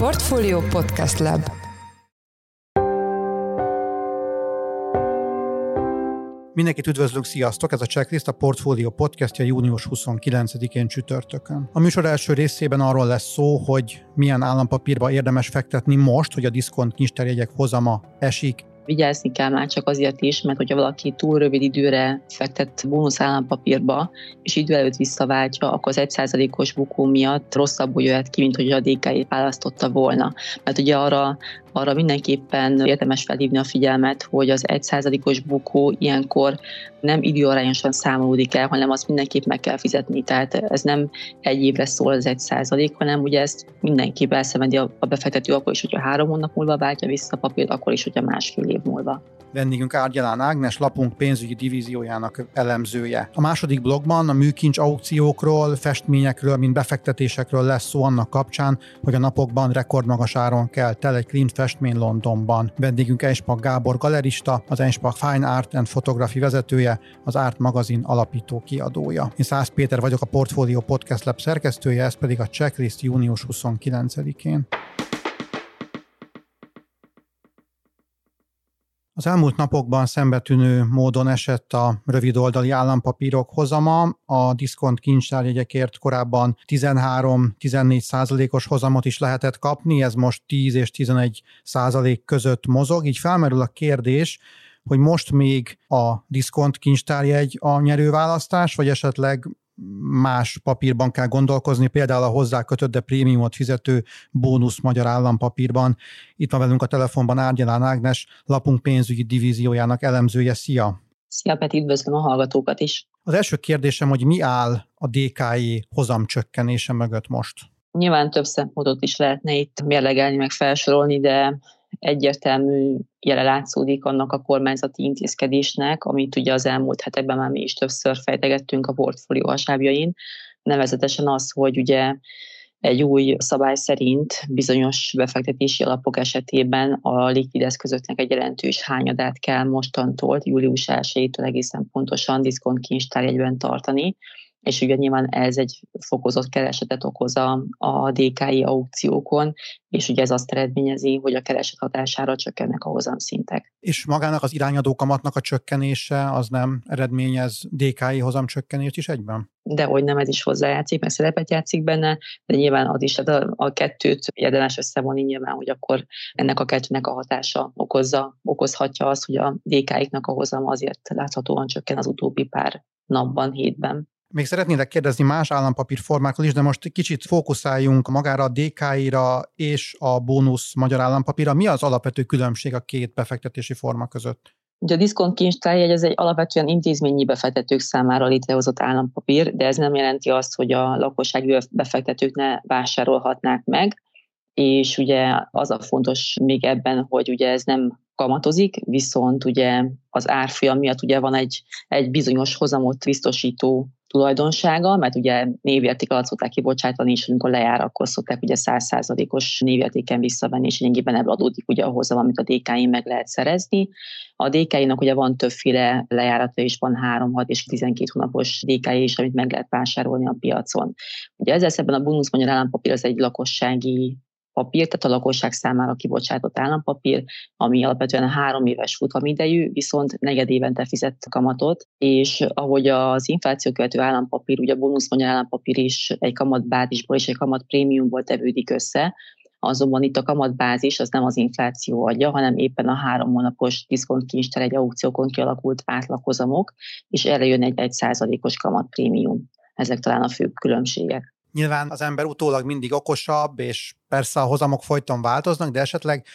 Portfolio Podcast Lab Mindenkit üdvözlök, sziasztok! Ez a Checklist a Portfolio podcastja június 29-én csütörtökön. A műsor első részében arról lesz szó, hogy milyen állampapírba érdemes fektetni most, hogy a diszkont kincstárjegyek hozama esik, vigyázni kell már csak azért is, mert hogyha valaki túl rövid időre fektet bónusz állampapírba, és idő előtt visszaváltja, akkor az egy százalékos bukó miatt rosszabbul jöhet ki, mint hogy a DK-ét választotta volna. Mert ugye arra arra mindenképpen érdemes felhívni a figyelmet, hogy az egy százalékos bukó ilyenkor nem időarányosan számolódik el, hanem azt mindenképp meg kell fizetni. Tehát ez nem egy évre szól az egy százalék, hanem ugye ezt mindenki elszenvedi a befektető akkor is, hogyha három hónap múlva váltja vissza a papírt, akkor is, hogyha másfél év múlva. Vendégünk Árgyalán Ágnes, lapunk pénzügyi divíziójának elemzője. A második blogban a műkincs aukciókról, festményekről, mint befektetésekről lesz szó annak kapcsán, hogy a napokban rekordmagas áron kell tel egy festmény Londonban. Vendégünk Einspak Gábor galerista, az Einspak Fine Art and Photography vezetője, az Art magazin alapító kiadója. Én Szász Péter vagyok a Portfolio Podcast Lab szerkesztője, ez pedig a checklist június 29-én. Az elmúlt napokban szembetűnő módon esett a rövidoldali állampapírok hozama, a diszkont kincstárjegyekért korábban 13-14 százalékos hozamot is lehetett kapni, ez most 10 és 11 százalék között mozog, így felmerül a kérdés, hogy most még a diszkont kincstárjegy a nyerőválasztás, vagy esetleg más papírban kell gondolkozni, például a hozzá kötött, de prémiumot fizető bónusz magyar állampapírban. Itt van velünk a telefonban Árgyalán Ágnes, lapunk pénzügyi divíziójának elemzője. Szia! Szia, Peti, üdvözlöm a hallgatókat is. Az első kérdésem, hogy mi áll a DKI hozamcsökkenése mögött most? Nyilván több szempontot is lehetne itt mérlegelni, meg felsorolni, de egyértelmű jele látszódik annak a kormányzati intézkedésnek, amit ugye az elmúlt hetekben már mi is többször fejtegettünk a portfólió hasábjain, nevezetesen az, hogy ugye egy új szabály szerint bizonyos befektetési alapok esetében a likvid eszközöknek egy jelentős hányadát kell mostantól, július 1-től egészen pontosan diszkont kincstárjegyben tartani, és ugye nyilván ez egy fokozott keresetet okoz a, a DKI aukciókon, és ugye ez azt eredményezi, hogy a kereset hatására csökkennek a hozamszintek. És magának az irányadó kamatnak a csökkenése az nem eredményez DKI hozamcsökkenést is egyben? De hogy nem ez is hozzájátszik, mert szerepet játszik benne, de nyilván az is, tehát a, a kettőt érdemes összevonni nyilván, hogy akkor ennek a kettőnek a hatása okozza, okozhatja azt, hogy a DK-iknak a hozama azért láthatóan csökken az utóbbi pár napban, hétben. Még szeretnélek kérdezni más állampapírformákról is, de most kicsit fókuszáljunk magára a DK-ra és a bónusz magyar állampapírra. Mi az alapvető különbség a két befektetési forma között? Ugye a diszkont kincstárjegy ez egy alapvetően intézményi befektetők számára létrehozott állampapír, de ez nem jelenti azt, hogy a lakossági befektetők ne vásárolhatnák meg, és ugye az a fontos még ebben, hogy ugye ez nem kamatozik, viszont ugye az árfolyam miatt ugye van egy, egy bizonyos hozamot biztosító tulajdonsága, mert ugye névérték alatt szokták kibocsátani, és amikor lejár, akkor szokták ugye 100%-os névértéken visszavenni, és lényegében ebből adódik ugye a hozam, amit a DK-in meg lehet szerezni. A DK-nak ugye van többféle lejárata is, van 3, 6 és 12 hónapos DK is, amit meg lehet vásárolni a piacon. Ugye ezzel szemben a bónusz magyar állampapír az egy lakossági papír, tehát a lakosság számára kibocsátott állampapír, ami alapvetően három éves futamidejű, viszont negyed évente fizet kamatot, és ahogy az infláció követő állampapír, ugye a bónuszmanya állampapír is egy kamatbázisból és egy kamat prémiumból tevődik össze, azonban itt a kamatbázis az nem az infláció adja, hanem éppen a három hónapos diszkont kincstár egy aukciókon kialakult átlaghozamok, és erre jön egy 1 százalékos kamatprémium. Ezek talán a fő különbségek. Nyilván az ember utólag mindig okosabb, és persze a hozamok folyton változnak, de esetleg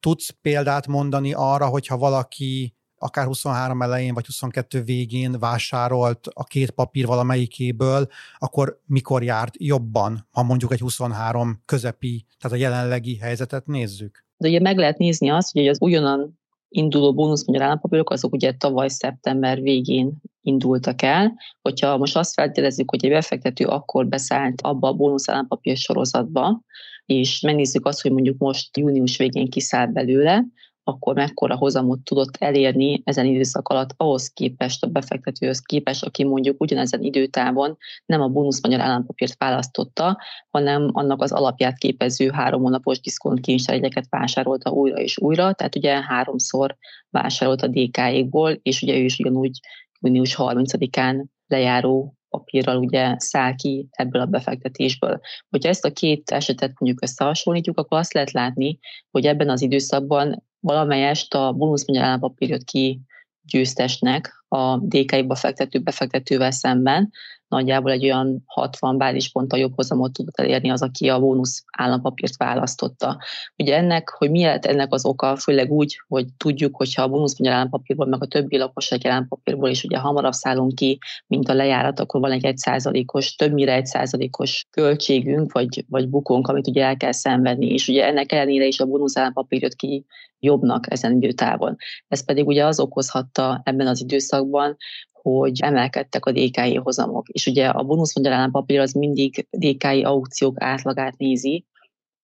tudsz példát mondani arra, hogyha valaki akár 23 elején vagy 22 végén vásárolt a két papír valamelyikéből, akkor mikor járt jobban, ha mondjuk egy 23 közepi, tehát a jelenlegi helyzetet nézzük? De ugye meg lehet nézni azt, hogy az újonnan induló bónusz magyar állampapírok, azok ugye tavaly szeptember végén indultak el. Hogyha most azt feltételezzük, hogy egy befektető akkor beszállt abba a bónusz állampapír sorozatba, és megnézzük azt, hogy mondjuk most június végén kiszáll belőle, akkor mekkora hozamot tudott elérni ezen időszak alatt ahhoz képest, a befektetőhöz képest, aki mondjuk ugyanezen időtávon nem a bónusz magyar állampapírt választotta, hanem annak az alapját képező három hónapos diszkont kincstárgyeket vásárolta újra és újra, tehát ugye háromszor vásárolt a DK-ékból, és ugye ő is ugyanúgy június 30-án lejáró papírral ugye száll ki ebből a befektetésből. Hogyha ezt a két esetet mondjuk összehasonlítjuk, akkor azt lehet látni, hogy ebben az időszakban valamelyest a bónusz állampapír jött ki győztesnek a DK-ba fektető befektetővel szemben, nagyjából egy olyan 60 bázisponttal jobb hozamot tudott elérni az, aki a bónusz állampapírt választotta. Ugye ennek, hogy mi lehet ennek az oka, főleg úgy, hogy tudjuk, hogyha a bónusz állampapírból, meg a többi lakosság állampapírból is ugye hamarabb szállunk ki, mint a lejárat, akkor van egy 1 százalékos, többnyire egy százalékos költségünk, vagy, vagy bukónk, amit ugye el kell szenvedni, és ugye ennek ellenére is a bónusz állampapír jött ki jobbnak ezen időtávon. Ez pedig ugye az okozhatta ebben az időszakban, hogy emelkedtek a DKI hozamok. És ugye a bónusz magyar állampapír az mindig DKI aukciók átlagát nézi,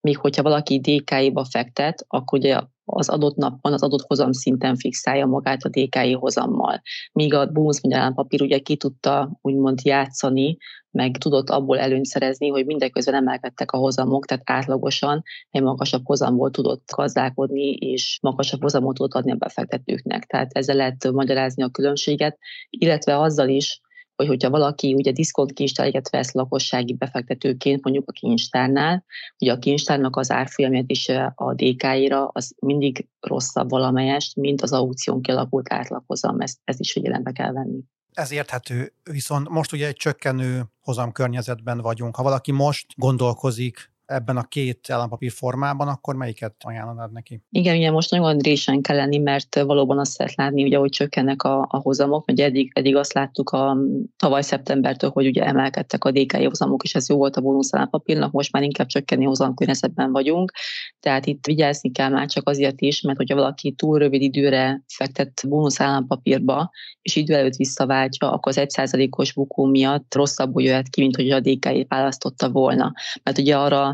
míg hogyha valaki DKI-ba fektet, akkor ugye az adott napon az adott hozam szinten fixálja magát a DKI hozammal. Míg a bónusz állampapír ugye ki tudta úgymond játszani, meg tudott abból előnyt szerezni, hogy mindeközben emelkedtek a hozamok, tehát átlagosan egy magasabb hozamból tudott gazdálkodni, és magasabb hozamot tudott adni a befektetőknek. Tehát ezzel lehet magyarázni a különbséget, illetve azzal is, hogy hogyha valaki ugye diszkont kincstárgyat vesz lakossági befektetőként, mondjuk a kincstárnál, ugye a kincstárnak az árfolyamért is a DK-ra az mindig rosszabb valamelyest, mint az aukción kialakult átlaghozam, ezt, ezt is figyelembe kell venni. Ez érthető, viszont most ugye egy csökkenő hozam környezetben vagyunk. Ha valaki most gondolkozik ebben a két állampapír formában, akkor melyiket ajánlanád neki? Igen, ugye most nagyon résen kell lenni, mert valóban azt lehet látni, ugye, hogy csökkennek a, a hozamok, ugye eddig, eddig azt láttuk a tavaly szeptembertől, hogy ugye emelkedtek a DKI hozamok, és ez jó volt a bónusz állampapírnak, most már inkább csökkenni hozam környezetben vagyunk, tehát itt vigyázni kell már csak azért is, mert hogyha valaki túl rövid időre fektet bónusz állampapírba, és idő előtt visszaváltja, akkor az 1%-os bukó miatt rosszabbul jöhet ki, mint hogy a DKI választotta volna. Mert ugye arra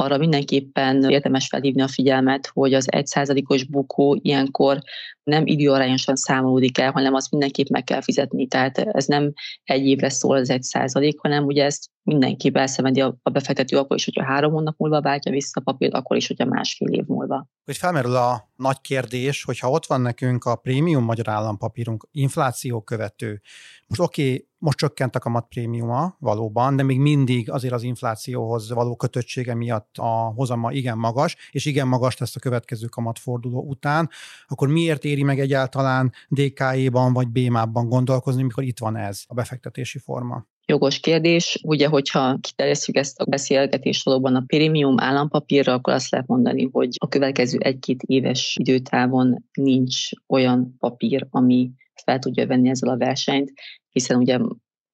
arra mindenképpen érdemes felhívni a figyelmet, hogy az egy százalékos bukó ilyenkor nem időarányosan számolódik el, hanem azt mindenképp meg kell fizetni. Tehát ez nem egy évre szól az egy százalék, hanem ugye ezt mindenki elszenvedi a befektető akkor is, hogyha három hónap múlva váltja vissza a papírt, akkor is, hogyha másfél év múlva. Hogy felmerül a nagy kérdés, hogyha ott van nekünk a prémium magyar állampapírunk, infláció követő, most oké, okay, most csökkent a kamat prémiuma valóban, de még mindig azért az inflációhoz való kötöttsége miatt a hozama igen magas, és igen magas lesz a következő kamatforduló után, akkor miért éri meg egyáltalán DKE-ban vagy BMA-ban gondolkozni, mikor itt van ez a befektetési forma? Jogos kérdés. Ugye, hogyha kiterjesztjük ezt a beszélgetést valóban a prémium állampapírra, akkor azt lehet mondani, hogy a következő egy-két éves időtávon nincs olyan papír, ami fel tudja venni ezzel a versenyt, hiszen ugye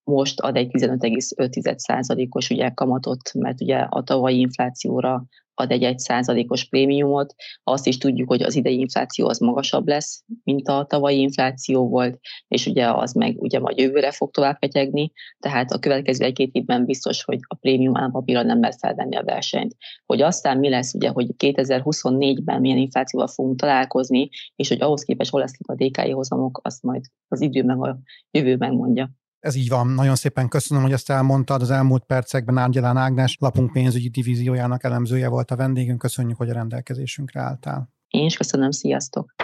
most ad egy 15,5%-os ugye kamatot, mert ugye a tavalyi inflációra ad egy 1%-os prémiumot. Azt is tudjuk, hogy az idei infláció az magasabb lesz, mint a tavalyi infláció volt, és ugye az meg ugye majd jövőre fog tovább ketyegni, tehát a következő egy-két évben biztos, hogy a prémium állampapírra nem lehet felvenni a versenyt. Hogy aztán mi lesz, ugye, hogy 2024-ben milyen inflációval fogunk találkozni, és hogy ahhoz képest hol lesznek a DKI hozamok, azt majd az idő meg a jövő megmondja. Ez így van. Nagyon szépen köszönöm, hogy ezt elmondtad. Az elmúlt percekben Árgyalán Ágnes, lapunk pénzügyi divíziójának elemzője volt a vendégünk. Köszönjük, hogy a rendelkezésünkre álltál. Én is köszönöm, sziasztok!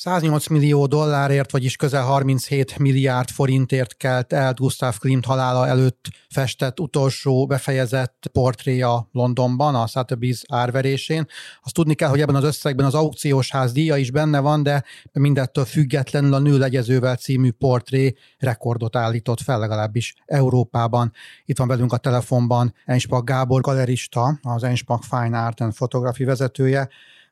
108 millió dollárért, vagyis közel 37 milliárd forintért kelt el Gustav Klimt halála előtt festett utolsó befejezett portréja Londonban, a Sotheby's árverésén. Azt tudni kell, hogy ebben az összegben az aukciós ház díja is benne van, de mindettől függetlenül a Nő legyezővel című portré rekordot állított fel legalábbis Európában. Itt van velünk a telefonban Enspak Gábor galerista, az Enspak Fine Art and Photography vezetője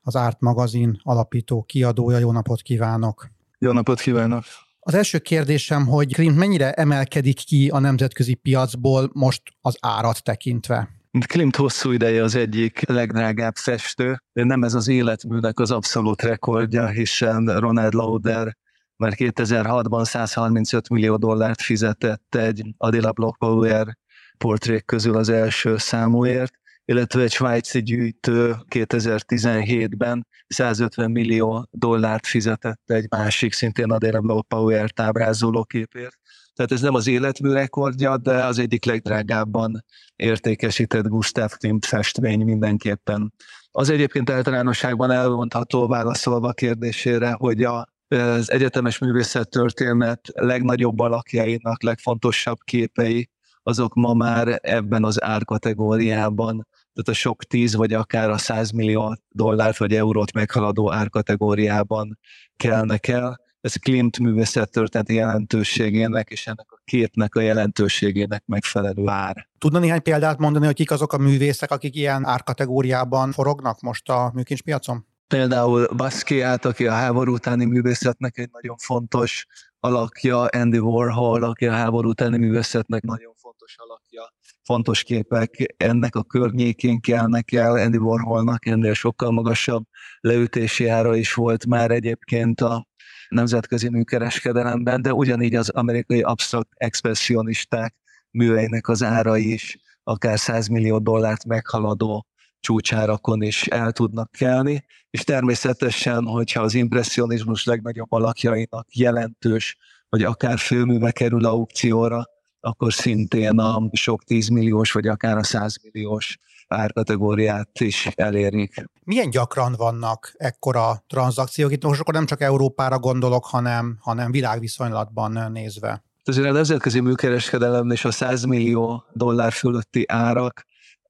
az Árt magazin alapító kiadója. Jó napot kívánok! Jó napot kívánok! Az első kérdésem, hogy Klimt mennyire emelkedik ki a nemzetközi piacból most az árat tekintve? Klimt hosszú ideje az egyik legdrágább festő, de nem ez az életműnek az abszolút rekordja, hiszen Ronald Lauder már 2006-ban 135 millió dollárt fizetett egy Adela Blockbauer portrék közül az első számúért, illetve egy svájci gyűjtő 2017-ben 150 millió dollárt fizetett egy másik, szintén Adera Blow Power ábrázoló képért. Tehát ez nem az életmű rekordja, de az egyik legdrágábban értékesített Gustav Klimt festmény mindenképpen. Az egyébként általánosságban elmondható válaszolva a kérdésére, hogy a az egyetemes művészet történet legnagyobb alakjainak legfontosabb képei, azok ma már ebben az árkategóriában, tehát a sok tíz vagy akár a 100 millió dollárt vagy eurót meghaladó árkategóriában kelnek el. Ez Klimt művészet történeti jelentőségének és ennek a képnek a jelentőségének megfelelő ár. Tudna néhány példát mondani, hogy kik azok a művészek, akik ilyen árkategóriában forognak most a műkincspiacon? Például Basquiat, aki a háború utáni művészetnek egy nagyon fontos alakja, Andy Warhol, aki a háború utáni művészetnek nagyon fontos alakja, fontos képek. Ennek a környékén kelnek el, Andy Warholnak ennél sokkal magasabb leütési ára is volt már egyébként a nemzetközi műkereskedelemben, de ugyanígy az amerikai absztrakt expressionisták műveinek az ára is akár 100 millió dollárt meghaladó csúcsárakon is el tudnak kelni, és természetesen, hogyha az impressionizmus legnagyobb alakjainak jelentős, vagy akár főműve kerül aukcióra, akkor szintén a sok tízmilliós, vagy akár a százmilliós árkategóriát is elérik. Milyen gyakran vannak ekkora tranzakciók? Itt most akkor nem csak Európára gondolok, hanem, hanem világviszonylatban nézve. Azért a nemzetközi műkereskedelem és a 100 millió dollár fölötti árak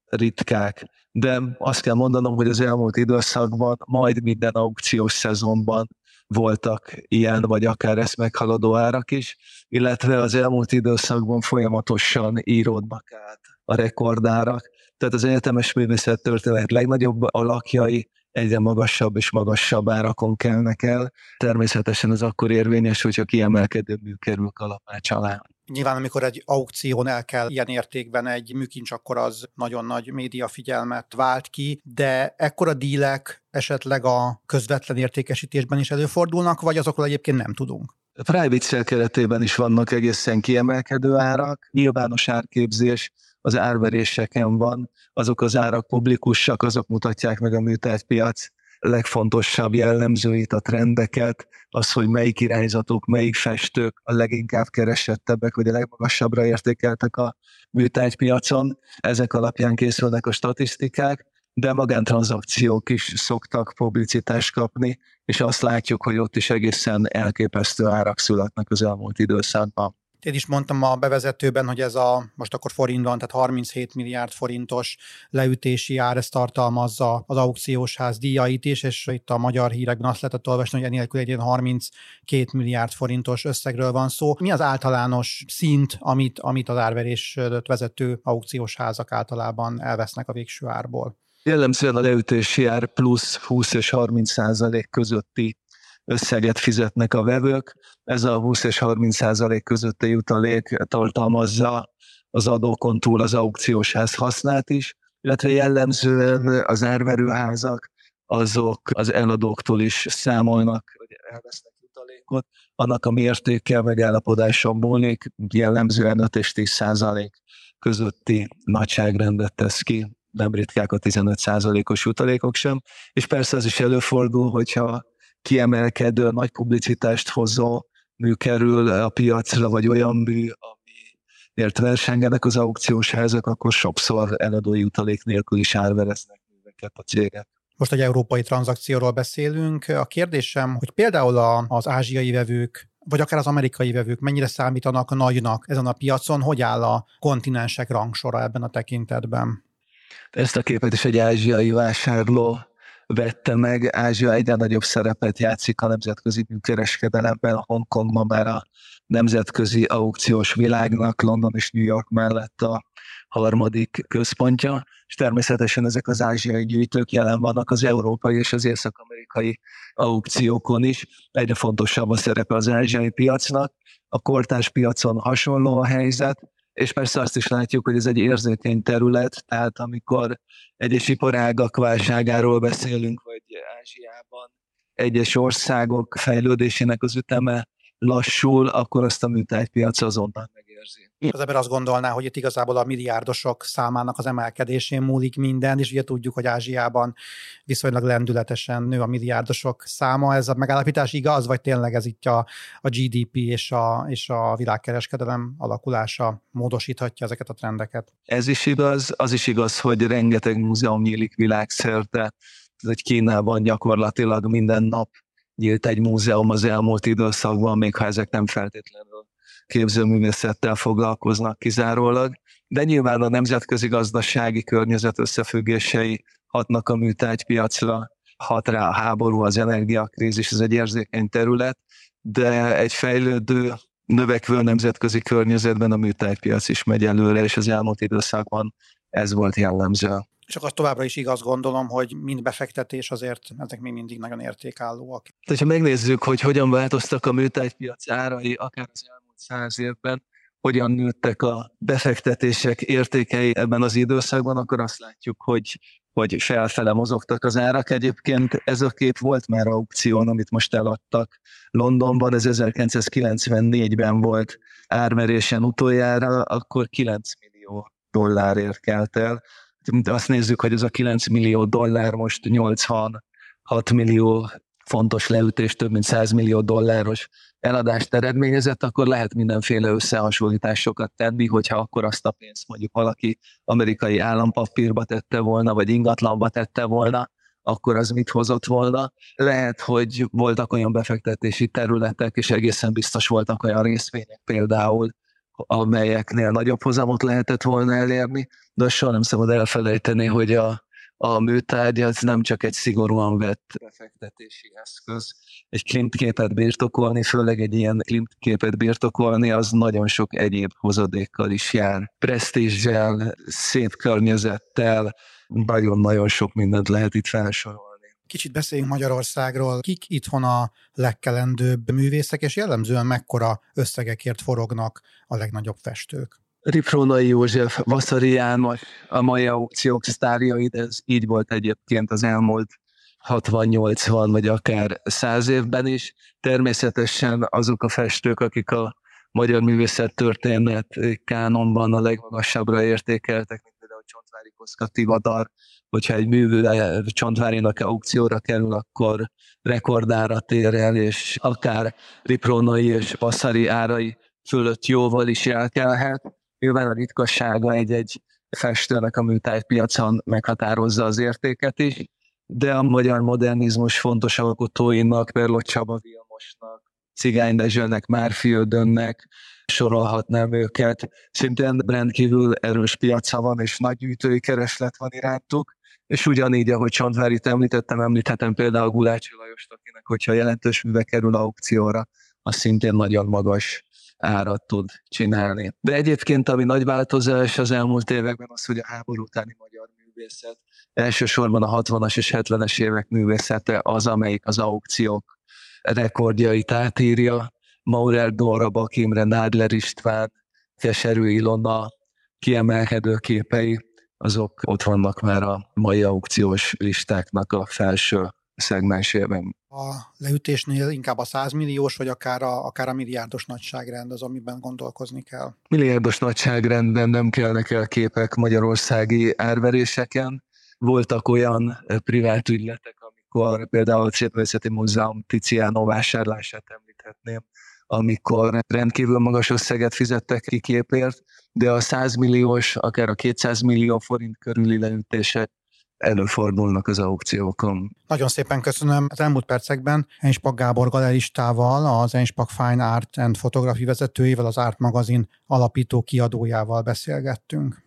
ritkák de azt kell mondanom, hogy az elmúlt időszakban majd minden aukciós szezonban voltak ilyen, vagy akár ezt meghaladó árak is, illetve az elmúlt időszakban folyamatosan íródnak át a rekordárak. Tehát az egyetemes művészet történet legnagyobb alakjai egyre magasabb és magasabb árakon kelnek el. Természetesen ez akkor érvényes, hogyha kiemelkedő mű kerül kalapács alá. Nyilván, amikor egy aukción el kell ilyen értékben egy műkincs, akkor az nagyon nagy média figyelmet vált ki, de ekkora dílek esetleg a közvetlen értékesítésben is előfordulnak, vagy azokról egyébként nem tudunk? A private sale keretében is vannak egészen kiemelkedő árak, nyilvános árképzés, az árveréseken van, azok az árak publikusak, azok mutatják meg a műtárgypiac legfontosabb jellemzőit, a trendeket, az, hogy melyik irányzatok, melyik festők a leginkább keresettebbek, vagy a legmagasabbra értékeltek a műtárgypiacon. Ezek alapján készülnek a statisztikák, de magántranszakciók is szoktak publicitást kapni, és azt látjuk, hogy ott is egészen elképesztő árak születnek az elmúlt időszakban. Én is mondtam a bevezetőben, hogy ez a most akkor forintban, tehát 37 milliárd forintos leütési ár, ez tartalmazza az aukciós ház díjait is, és itt a magyar hírekben azt lehetett olvasni, hogy enélkül egy ilyen 32 milliárd forintos összegről van szó. Mi az általános szint, amit, amit az árverés vezető aukciós házak általában elvesznek a végső árból? Jellemzően a leütési ár plusz 20 és 30 százalék közötti összeget fizetnek a vevők. Ez a 20 és 30 százalék közötti jutalék tartalmazza az adókon túl az aukciós ház hasznát is, illetve jellemzően az árverőházak azok az eladóktól is számolnak, hogy elvesznek jutalékot, annak a mértékkel megállapodáson múlik, jellemzően 5 és 10 százalék közötti nagyságrendet tesz ki, nem ritkák a 15 százalékos jutalékok sem, és persze az is előfordul, hogyha kiemelkedő, nagy publicitást hozó mű kerül a piacra, vagy olyan mű, amiért versengenek az aukciós házak, akkor sokszor eladói utalék nélkül is árvereznek műveket a cégek. Most egy európai tranzakcióról beszélünk. A kérdésem, hogy például az ázsiai vevők vagy akár az amerikai vevők mennyire számítanak nagynak ezen a piacon, hogy áll a kontinensek rangsora ebben a tekintetben? Ezt a képet is egy ázsiai vásárló vette meg. Ázsia egyre nagyobb szerepet játszik a nemzetközi kereskedelemben. Hongkong ma már a nemzetközi aukciós világnak London és New York mellett a harmadik központja, és természetesen ezek az ázsiai gyűjtők jelen vannak az európai és az észak-amerikai aukciókon is. Egyre fontosabb a szerepe az ázsiai piacnak. A kortás piacon hasonló a helyzet, és persze azt is látjuk, hogy ez egy érzékeny terület, tehát amikor egyes iparágak válságáról beszélünk, vagy Ázsiában egyes országok fejlődésének az üteme lassul, akkor azt a műtárgypiac azonnal megér érzi. Az ember azt gondolná, hogy itt igazából a milliárdosok számának az emelkedésén múlik minden, és ugye tudjuk, hogy Ázsiában viszonylag lendületesen nő a milliárdosok száma. Ez a megállapítás igaz, vagy tényleg ez itt a, a GDP és a, és a világkereskedelem alakulása módosíthatja ezeket a trendeket? Ez is igaz, az is igaz, hogy rengeteg múzeum nyílik világszerte, hogy Kínában gyakorlatilag minden nap nyílt egy múzeum az elmúlt időszakban, még ha ezek nem feltétlenül képzőművészettel foglalkoznak kizárólag, de nyilván a nemzetközi gazdasági környezet összefüggései hatnak a műtárgypiacra, hat rá a háború, az energiakrízis, ez egy érzékeny terület, de egy fejlődő, növekvő nemzetközi környezetben a műtárgypiac is megy előre, és az elmúlt időszakban ez volt jellemző. És akkor továbbra is igaz gondolom, hogy mind befektetés azért ezek még mindig nagyon értékállóak. Tehát, ha megnézzük, hogy hogyan változtak a műtárgypiac árai, akár az elmúlt száz évben, hogyan nőttek a befektetések értékei ebben az időszakban, akkor azt látjuk, hogy hogy felfele mozogtak az árak. Egyébként ez a kép volt már aukción, amit most eladtak Londonban, ez 1994-ben volt ármerésen utoljára, akkor 9 millió dollárért kelt el azt nézzük, hogy ez a 9 millió dollár most 86 millió fontos leütés, több mint 100 millió dolláros eladást eredményezett, akkor lehet mindenféle összehasonlításokat tenni, hogyha akkor azt a pénzt mondjuk valaki amerikai állampapírba tette volna, vagy ingatlanba tette volna, akkor az mit hozott volna. Lehet, hogy voltak olyan befektetési területek, és egészen biztos voltak olyan részvények például, amelyeknél nagyobb hozamot lehetett volna elérni, de soha nem szabad elfelejteni, hogy a, a műtárgy az nem csak egy szigorúan vett befektetési eszköz. Egy klimtképet birtokolni, főleg egy ilyen klimtképet birtokolni, az nagyon sok egyéb hozadékkal is jár. Presztízsel, szép környezettel, nagyon-nagyon sok mindent lehet itt felsorolni. Kicsit beszéljünk Magyarországról. Kik itthon a legkelendőbb művészek, és jellemzően mekkora összegekért forognak a legnagyobb festők? Riprónai József, Vaszari János, a mai aukciók sztárjait, ez így volt egyébként az elmúlt 60-80 vagy akár 100 évben is. Természetesen azok a festők, akik a magyar művészet történet kánonban a legmagasabbra értékeltek, mint például Csontvári Koszka Tivadar, hogyha egy művő Csontvárinak aukcióra kerül, akkor rekordára tér el, és akár Riprónai és Vaszari árai fölött jóval is elkelhet Nyilván a ritkassága egy-egy festőnek a műtájpiacon meghatározza az értéket is, de a magyar modernizmus fontos alkotóinak, Perlott Csaba Vilmosnak, Cigány Dezsőnek, Márfi Ödönnek, sorolhatnám őket. Szintén rendkívül erős piaca van, és nagy gyűjtői kereslet van irántuk, és ugyanígy, ahogy Csontvárit említettem, említhetem például Gulácsi Lajost, akinek, hogyha jelentős műve kerül aukcióra, az szintén nagyon magas árat tud csinálni. De egyébként, ami nagy változás az elmúlt években az, hogy a háború utáni magyar művészet, elsősorban a 60-as és 70-es évek művészete az, amelyik az aukciók rekordjait átírja. Maurel Dóra, Bakimre, Nádler István, Keserű Ilona kiemelkedő képei, azok ott vannak már a mai aukciós listáknak a felső szegmensében. A leütésnél inkább a 100 milliós, vagy akár a, akár a milliárdos nagyságrend az, amiben gondolkozni kell? Milliárdos nagyságrendben nem kellnek el képek magyarországi árveréseken. Voltak olyan privát ügyletek, amikor például a Szépművészeti Múzeum Tiziano vásárlását említhetném, amikor rendkívül magas összeget fizettek ki képért, de a 100 milliós, akár a 200 millió forint körüli leütések előfordulnak az aukciókon. Nagyon szépen köszönöm. Az elmúlt percekben Enspak Gábor galeristával, az Enspak Fine Art and Photography vezetőjével, az Art magazin alapító kiadójával beszélgettünk.